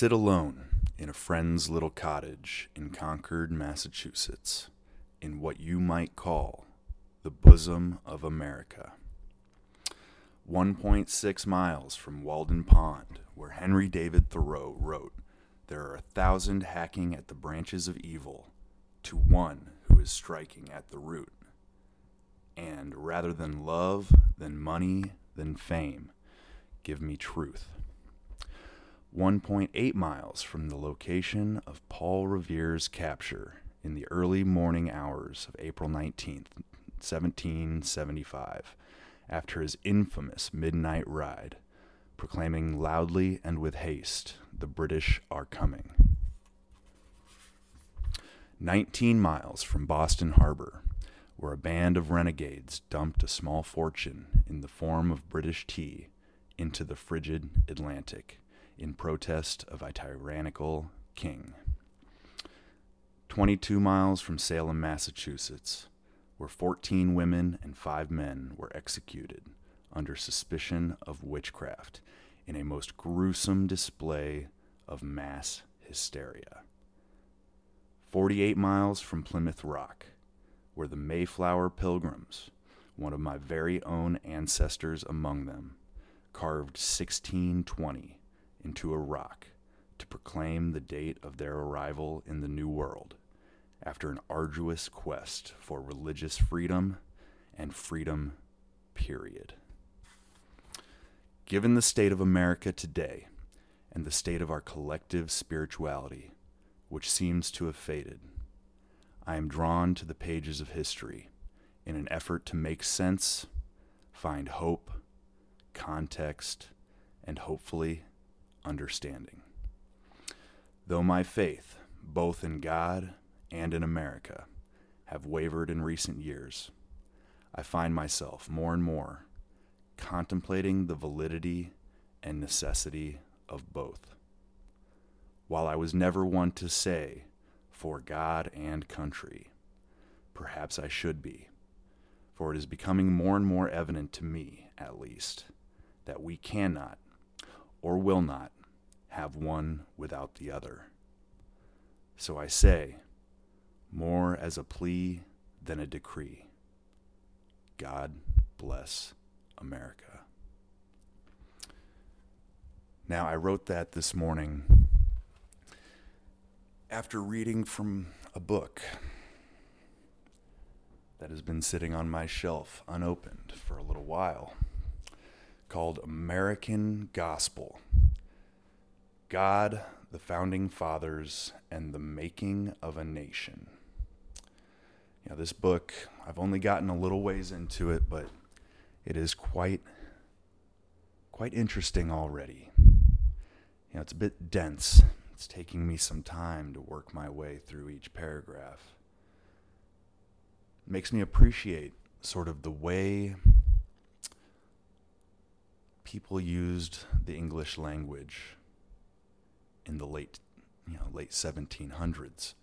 Sit alone in a friend's little cottage in Concord, Massachusetts, in what you might call the bosom of America. 1.6 miles from Walden Pond, where Henry David Thoreau wrote, There are a thousand hacking at the branches of evil to one who is striking at the root. And rather than love, than money, than fame, give me truth. 1.8 miles from the location of Paul Revere's capture in the early morning hours of April 19th, 1775, after his infamous midnight ride, proclaiming loudly and with haste, The British are coming. 19 miles from Boston Harbor, where a band of renegades dumped a small fortune in the form of British tea into the frigid Atlantic in protest of a tyrannical king. 22 miles from Salem, Massachusetts, where 14 women and 5 men were executed under suspicion of witchcraft in a most gruesome display of mass hysteria. 48 miles from Plymouth Rock, where the Mayflower Pilgrims, one of my very own ancestors among them, carved 1620 into a rock to proclaim the date of their arrival in the New World after an arduous quest for religious freedom and freedom, period. Given the state of America today and the state of our collective spirituality, which seems to have faded, I am drawn to the pages of history in an effort to make sense, find hope, context, and hopefully understanding. Though my faith, both in God and in America, have wavered in recent years, I find myself more and more contemplating the validity and necessity of both. While I was never one to say, for God and country, perhaps I should be, for it is becoming more and more evident to me, at least, that we cannot or will not have one without the other. So I say, more as a plea than a decree God bless America. Now, I wrote that this morning after reading from a book that has been sitting on my shelf unopened for a little while called American Gospel God, the Founding Fathers, and the Making of a Nation. Know, this book, I've only gotten a little ways into it, but it is quite quite interesting already. You know, it's a bit dense. It's taking me some time to work my way through each paragraph. It makes me appreciate sort of the way people used the English language in the late, you know, late 1700s.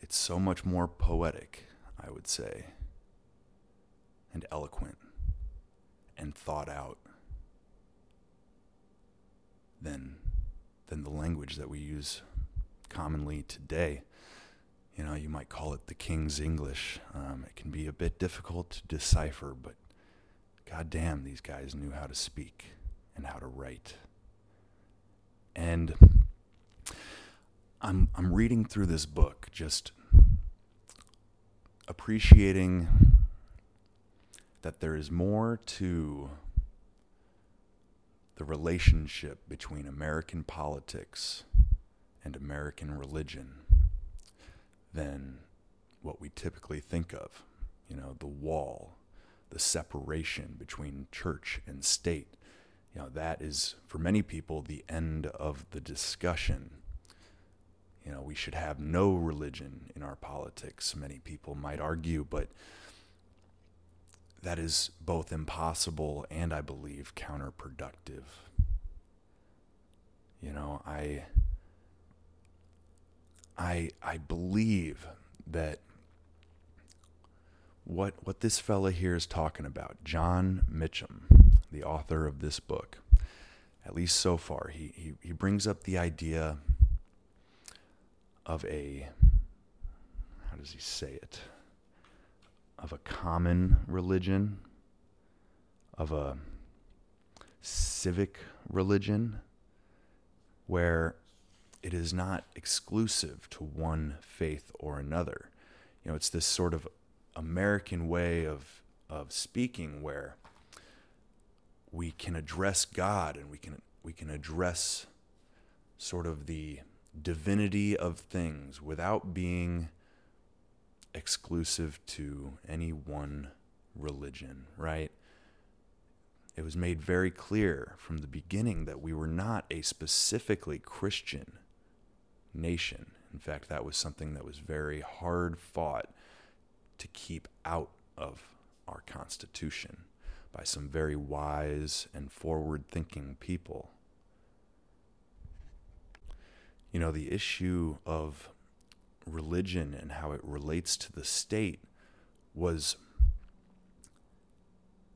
It's so much more poetic, I would say, and eloquent and thought out than than the language that we use commonly today. You know, you might call it the King's English. Um, it can be a bit difficult to decipher, but God damn, these guys knew how to speak and how to write. And I'm I'm reading through this book just appreciating that there is more to the relationship between American politics and American religion than what we typically think of. You know, the wall the separation between church and state. You know, that is, for many people, the end of the discussion. You know, we should have no religion in our politics, many people might argue, but that is both impossible and, I believe, counterproductive. You know, I. I, I believe that what what this fella here is talking about, Jon Meacham, the author of this book, at least so far, he, he, he brings up the idea of a, how does he say it? Of a common religion, of a civic religion, where it is not exclusive to one faith or another. You know, it's this sort of American way of, of speaking where we can address God and we can we can address sort of the divinity of things without being exclusive to any one religion, right? It was made very clear from the beginning that we were not a specifically Christian nation. In fact, that was something that was very hard fought to keep out of our Constitution by some very wise and forward thinking people. You know, the issue of religion and how it relates to the state was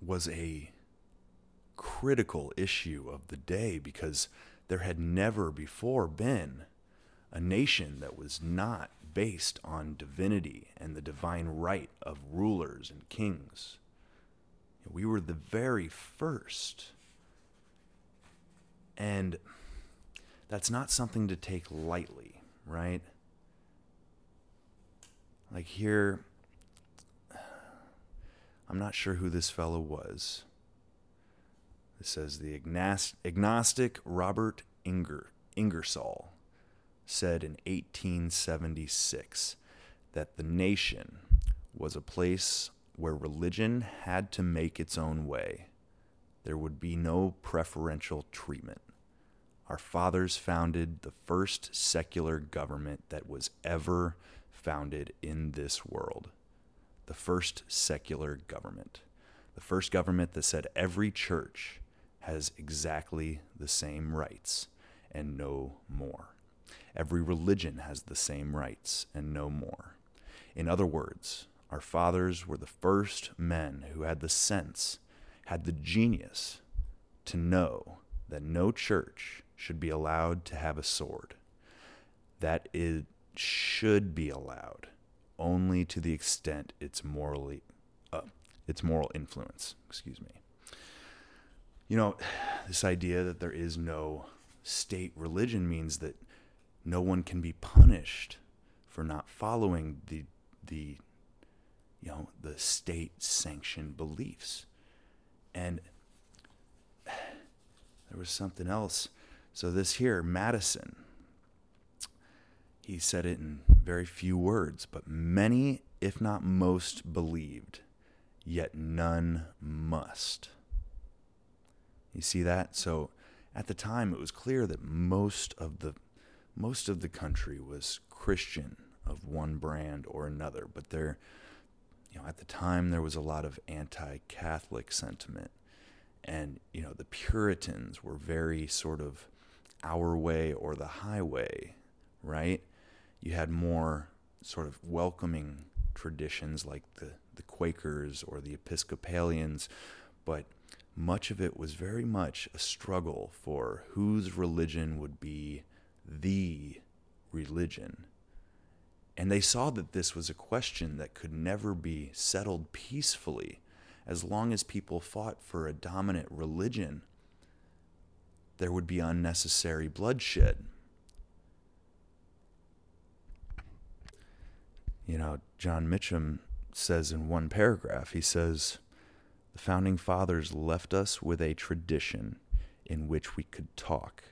was a critical issue of the day because there had never before been a nation that was not based on divinity and the divine right of rulers and kings. We were the very first. And that's not something to take lightly, right? Like here, I'm not sure who this fellow was. It says the agnostic Robert Inger, Ingersoll said in 1876 that the nation was a place where religion had to make its own way. There would be no preferential treatment. Our fathers founded the first secular government that was ever founded in this world. The first secular government. The first government that said every church has exactly the same rights and no more. Every religion has the same rights and no more. In other words, our fathers were the first men who had the sense, had the genius to know that no church should be allowed to have a sword, that it should be allowed only to the extent it's morally uh, its moral influence excuse me you know this idea that there is no state religion means that no one can be punished for not following the the you know the state sanctioned beliefs. And there was something else. So this here madison he said it in very few words but many if not most believed yet none must. You see that? So at the time it was clear that most of the most of the country was christian of one brand or another but there you know, at the time there was a lot of anti-Catholic sentiment, and you know, the Puritans were very sort of our way or the highway, right? You had more sort of welcoming traditions like the the Quakers or the Episcopalians, but much of it was very much a struggle for whose religion would be the religion and they saw that this was a question that could never be settled peacefully as long as people fought for a dominant religion. There would be unnecessary bloodshed. You know, John Mitchum says in one paragraph, he says, The founding fathers left us with a tradition in which we could talk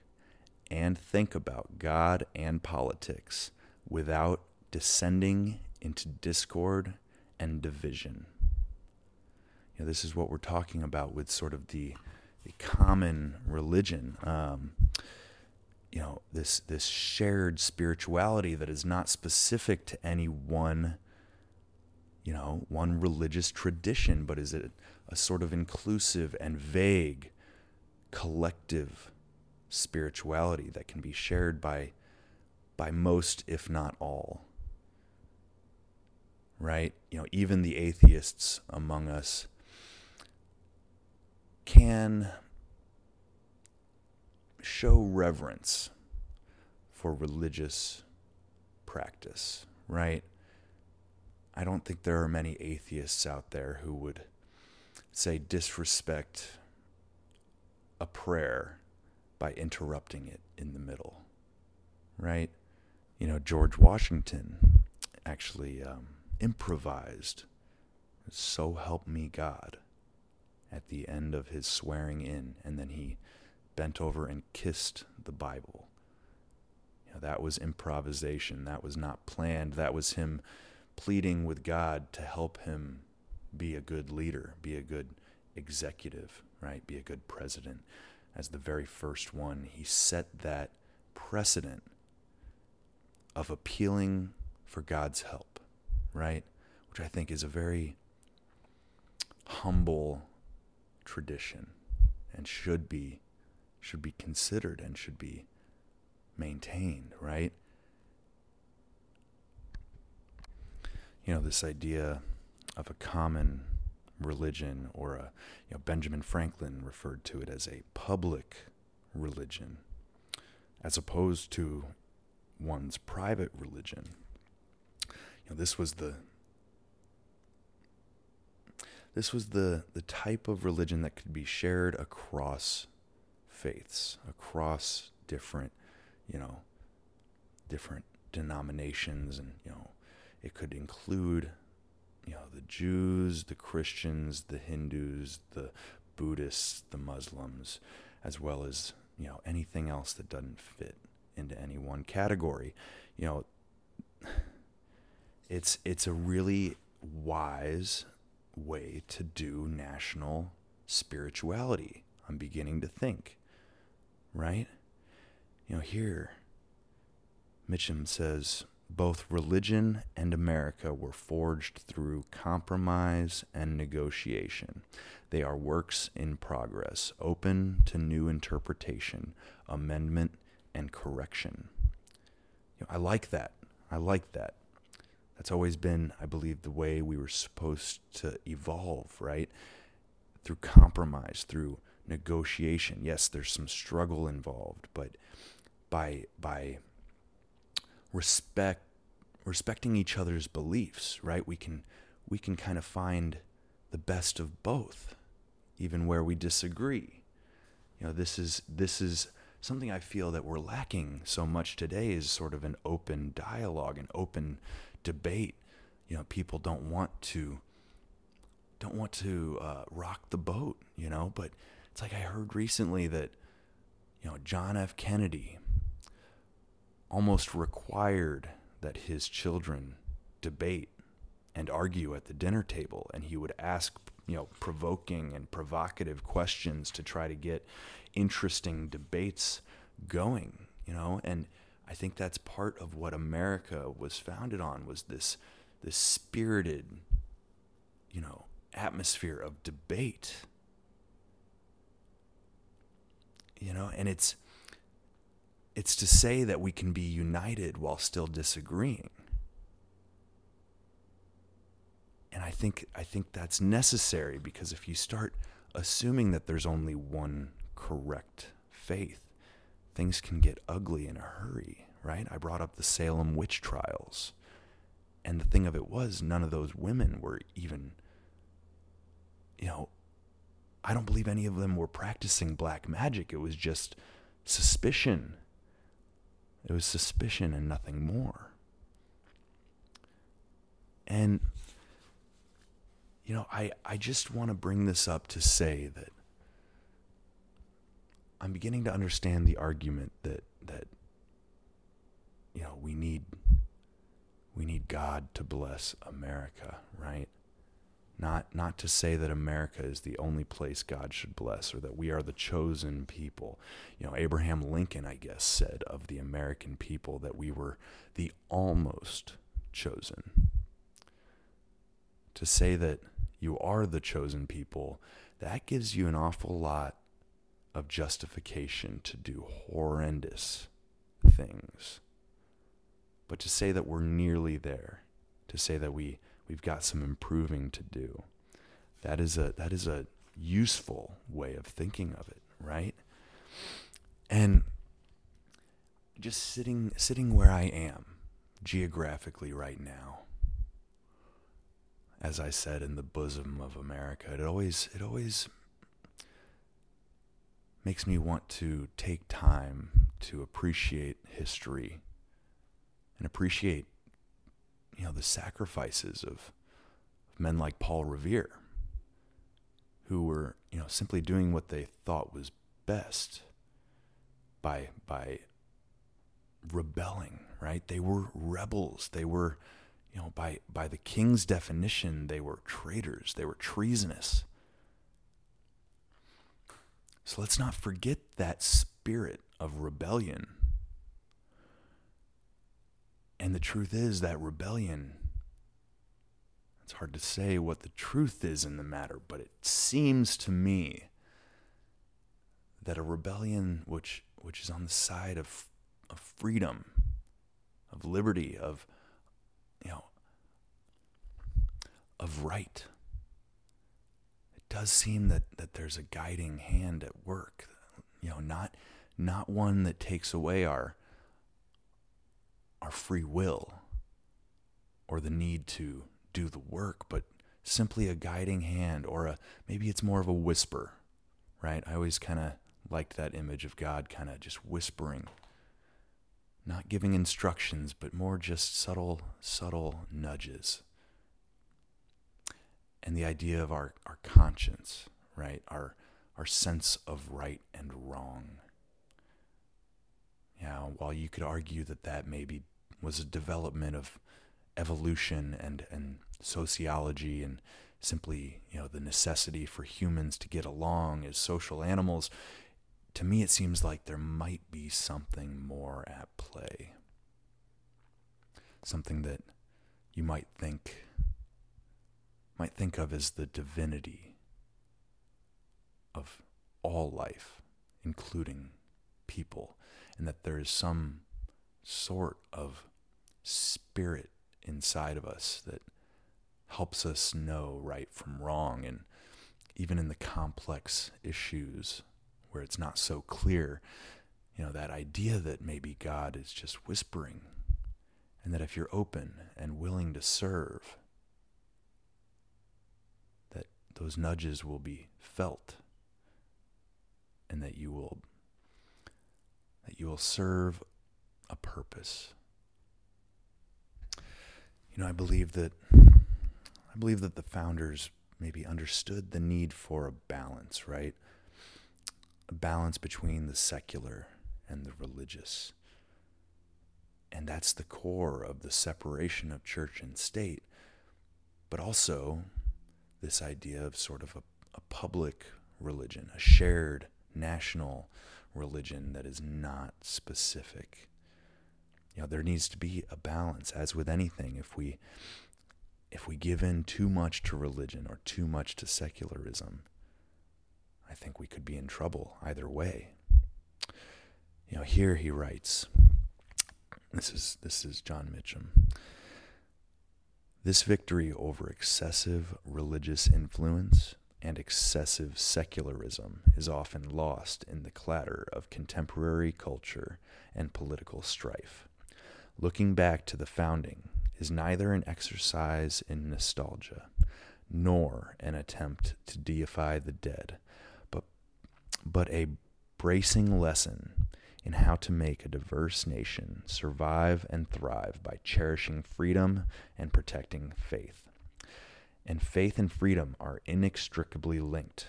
and think about God and politics without descending into discord and division. You know, this is what we're talking about with sort of the, the common religion. Um, you know, this this shared spirituality that is not specific to any one, you know, one religious tradition, but is a, a sort of inclusive and vague, collective spirituality that can be shared by by most, if not all right? You know, even the atheists among us can show reverence for religious practice, right? I don't think there are many atheists out there who would say disrespect a prayer by interrupting it in the middle, right? You know, George Washington actually um, improvised, So Help Me God, at the end of his swearing in, and then he bent over and kissed the Bible. You know, that was improvisation. That was not planned. That was him pleading with God to help him be a good leader, be a good executive, right? Be a good president. As the very first one, he set that precedent of appealing for God's help, right? Which I think is a very humble tradition and should be should be considered and should be maintained, right? You know, this idea of a common religion or a you know Benjamin Franklin referred to it as a public religion as opposed to one's private religion. You know, this was the this was the, the type of religion that could be shared across faiths, across different, you know, different denominations and, you know, it could include, you know, the Jews, the Christians, the Hindus, the Buddhists, the Muslims, as well as, you know, anything else that doesn't fit into any one category. You know, it's it's a really wise way to do national spirituality. I'm beginning to think. Right? You know, here Mitchum says both religion and America were forged through compromise and negotiation. They are works in progress, open to new interpretation, amendment, and correction. You know, I like that. I like that. That's always been, I believe, the way we were supposed to evolve, right? Through compromise, through negotiation. Yes, there's some struggle involved, but by by respect respecting each other's beliefs, right? We can we can kind of find the best of both, even where we disagree. You know, this is this is something I feel that we're lacking so much today is sort of an open dialogue, an open debate. You know, people don't want to don't want to uh, rock the boat. You know, but it's like I heard recently that you know John F. Kennedy almost required that his children debate and argue at the dinner table, and he would ask you know provoking and provocative questions to try to get interesting debates going. You know, and I think that's part of what America was founded on was this this spirited, you know, atmosphere of debate. You know, and it's it's to say that we can be united while still disagreeing. And I think I think that's necessary because if you start assuming that there's only one correct faith, things can get ugly in a hurry, right? I brought up the Salem witch trials. And the thing of it was, none of those women were even, you know, I don't believe any of them were practicing black magic. It was just suspicion. It was suspicion and nothing more. And, you know, I, I just want to bring this up to say that I'm beginning to understand the argument that that you know we need we need God to bless America, right? Not not to say that America is the only place God should bless or that we are the chosen people. You know, Abraham Lincoln, I guess, said of the American people that we were the almost chosen. To say that you are the chosen people, that gives you an awful lot of justification to do horrendous things. But to say that we're nearly there, to say that we, we've got some improving to do, that is a that is a useful way of thinking of it, right? And just sitting sitting where I am geographically right now. As I said in the bosom of America, it always it always makes me want to take time to appreciate history and appreciate the sacrifices of men like Paul Revere who were you know simply doing what they thought was best by by rebelling right? They were rebels. They were you know by by the king's definition they were traitors. They were treasonous. So let's not forget that spirit of rebellion and the truth is that rebellion it's hard to say what the truth is in the matter but it seems to me that a rebellion which which is on the side of of freedom, of liberty, of you know of right. It does seem that that there's a guiding hand at work, you know, not not one that takes away our our free will or the need to do the work, but simply a guiding hand or a maybe it's more of a whisper, right? I always kind of liked that image of God kind of just whispering, not giving instructions, but more just subtle, subtle nudges. And the idea of our, our conscience, right? Our, our sense of right and wrong. Yeah, while you could argue that that maybe was a development of evolution and, and sociology and simply, you know, the necessity for humans to get along as social animals, to me, it seems like there might be something more at play. Something that you might think might think of as the divinity of all life, including people, and that there is some sort of spirit inside of us that helps us know right from wrong and even in the complex issues where it's not so clear, you know, that idea that maybe God is just whispering, and that if you're open and willing to serve, that those nudges will be felt, and that you will that you will serve a purpose. You know, I believe that I believe that the founders maybe understood the need for a balance, right? a balance between the secular and the religious. And that's the core of the separation of church and state, but also this idea of sort of a, a public religion, a shared national religion that is not specific. You know, there needs to be a balance, as with anything. If we if we give in too much to religion or too much to secularism, I think we could be in trouble either way. You know, here he writes. This is this is John mitchum This victory over excessive religious influence and excessive secularism is often lost in the clatter of contemporary culture and political strife. Looking back to the founding is neither an exercise in nostalgia nor an attempt to deify the dead, but but a bracing lesson in how to make a diverse nation survive and thrive by cherishing freedom and protecting faith. And faith and freedom are inextricably linked.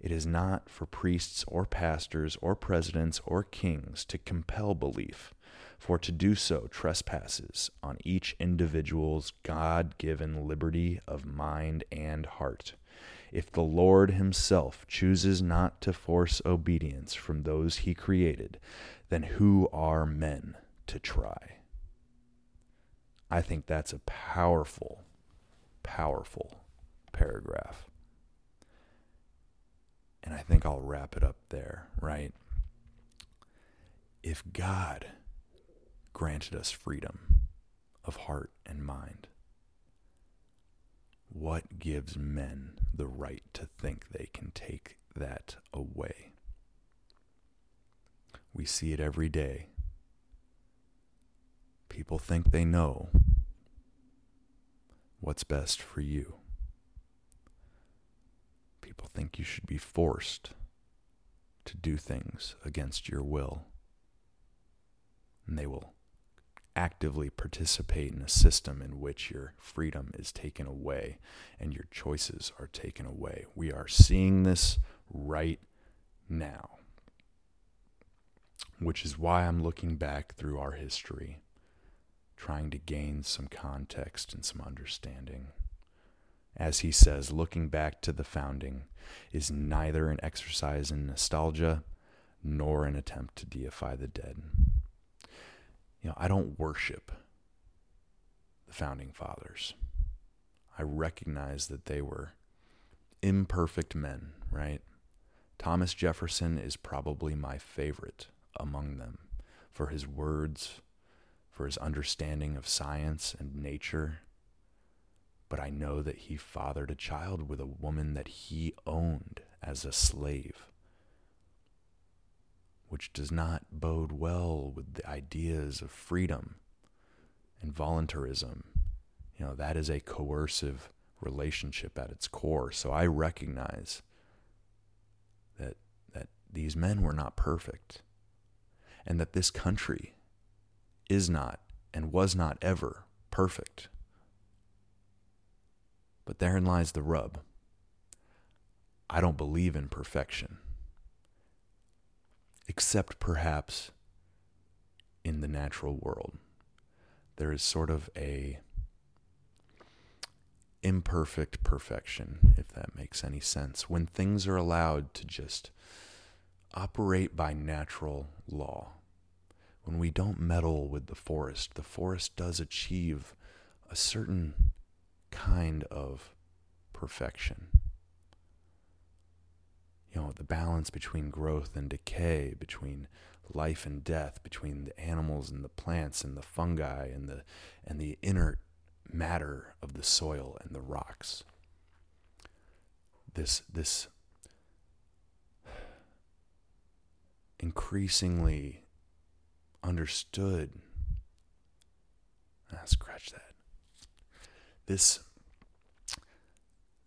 It is not for priests or pastors or presidents or kings to compel belief, for to do so trespasses on each individual's God given liberty of mind and heart if the Lord Himself chooses not to force obedience from those He created, then who are men to try? I think that's a powerful, powerful paragraph. And I think I'll wrap it up there, right? If God granted us freedom of heart and mind, what gives men the right to think they can take that away? We see it every day People think they know what's best for you. People think you should be forced to do things against your will. And they will actively participate in a system in which your freedom is taken away and your choices are taken away. We are seeing this right now, which is why I'm looking back through our history, trying to gain some context and some understanding. As he says, looking back to the founding is neither an exercise in nostalgia nor an attempt to deify the dead you know, I don't worship the founding fathers. I recognize that they were imperfect men, right? Thomas Jefferson is probably my favorite among them for his words, for his understanding of science and nature. But I know that he fathered a child with a woman that he owned as a slave which does not bode well with the ideas of freedom and voluntarism. You know, that is a coercive relationship at its core. So I recognize that that these men were not perfect and that this country is not and was not ever perfect. But therein lies the rub. I don't believe in perfection except perhaps in the natural world. There is sort of a imperfect perfection, if that makes any sense, when things are allowed to just operate by natural law. When we don't meddle with the forest, the forest does achieve a certain kind of perfection you know the balance between growth and decay between life and death between the animals and the plants and the fungi and the and the inert matter of the soil and the rocks. This this increasingly understood ah, scratch that. This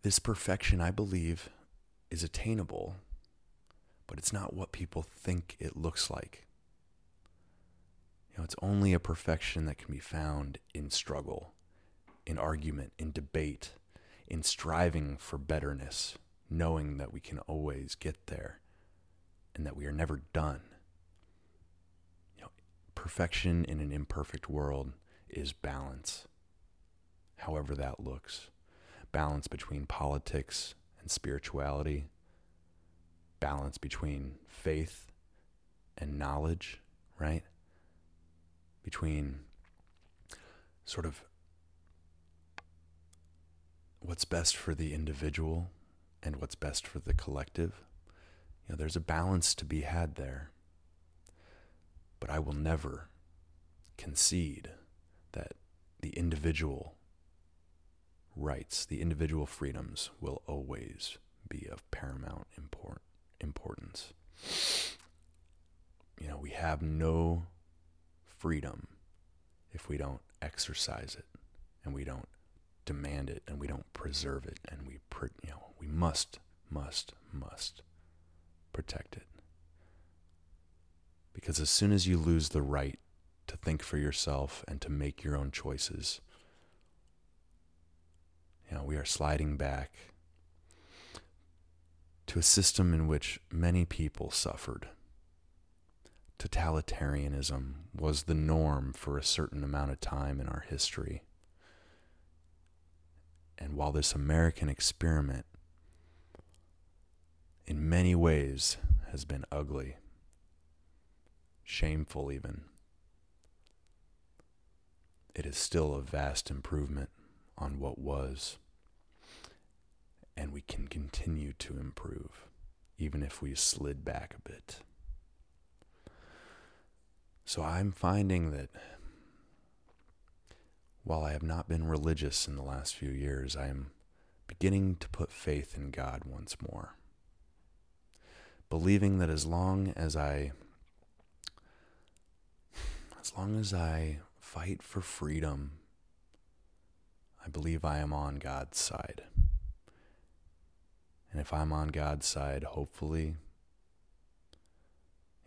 this perfection i believe is attainable, but it's not what people think it looks like. You know, it's only a perfection that can be found in struggle, in argument, in debate, in striving for betterness, knowing that we can always get there and that we are never done. You know, perfection in an imperfect world is balance, however that looks. Balance between politics and spirituality, balance between faith and knowledge, right? Between sort of what's best for the individual and what's best for the collective. You know, there's a balance to be had there. But I will never concede that the individual rights, the individual freedoms, will always be of paramount import, importance. You know, we have no freedom if we don't exercise it and we don't demand it and we don't preserve it and we you know we must must must protect it because as soon as you lose the right to think for yourself and to make your own choices we are sliding back to a system in which many people suffered. Totalitarianism was the norm for a certain amount of time in our history. And while this American experiment, in many ways, has been ugly, shameful even, it is still a vast improvement on what was. And we can continue to improve, even if we slid back a bit. So I'm finding that while I have not been religious in the last few years, I am beginning to put faith in God once more. Believing that as long as I as long as I fight for freedom, I believe I am on God's side. And if I'm on God's side, hopefully,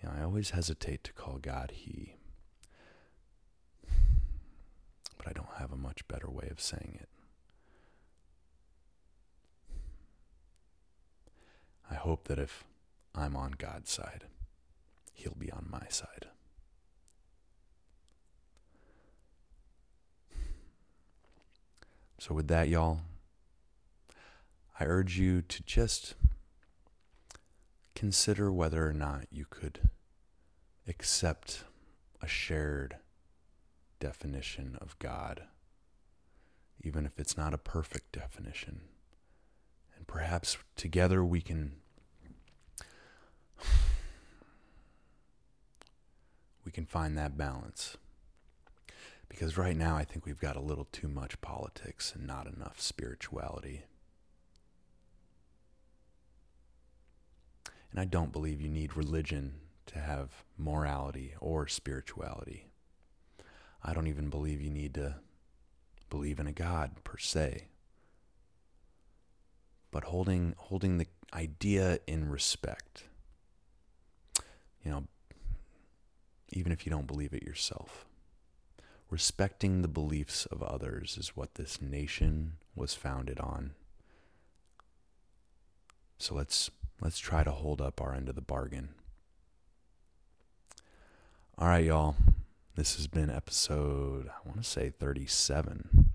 you know, I always hesitate to call God He. But I don't have a much better way of saying it. I hope that if I'm on God's side, He'll be on my side. So, with that, y'all, I urge you to just consider whether or not you could accept a shared definition of God, even if it's not a perfect definition. And perhaps together we can we can find that balance. Because right now I think we've got a little too much politics and not enough spirituality. And I don't believe you need religion to have morality or spirituality. I don't even believe you need to believe in a God per se. But holding holding the idea in respect. You know, even if you don't believe it yourself. Respecting the beliefs of others is what this nation was founded on. So let's let's try to hold up our end of the bargain. All right, y'all. This has been episode, I want to say 37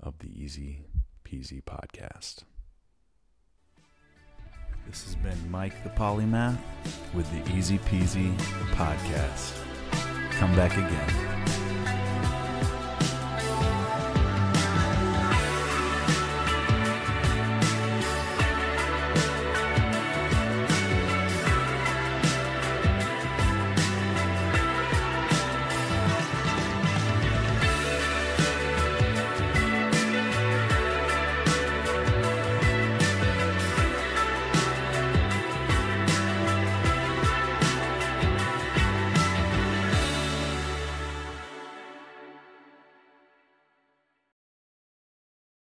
of the Easy Peasy podcast. This has been Mike the Polymath with the Easy Peasy podcast. Come back again.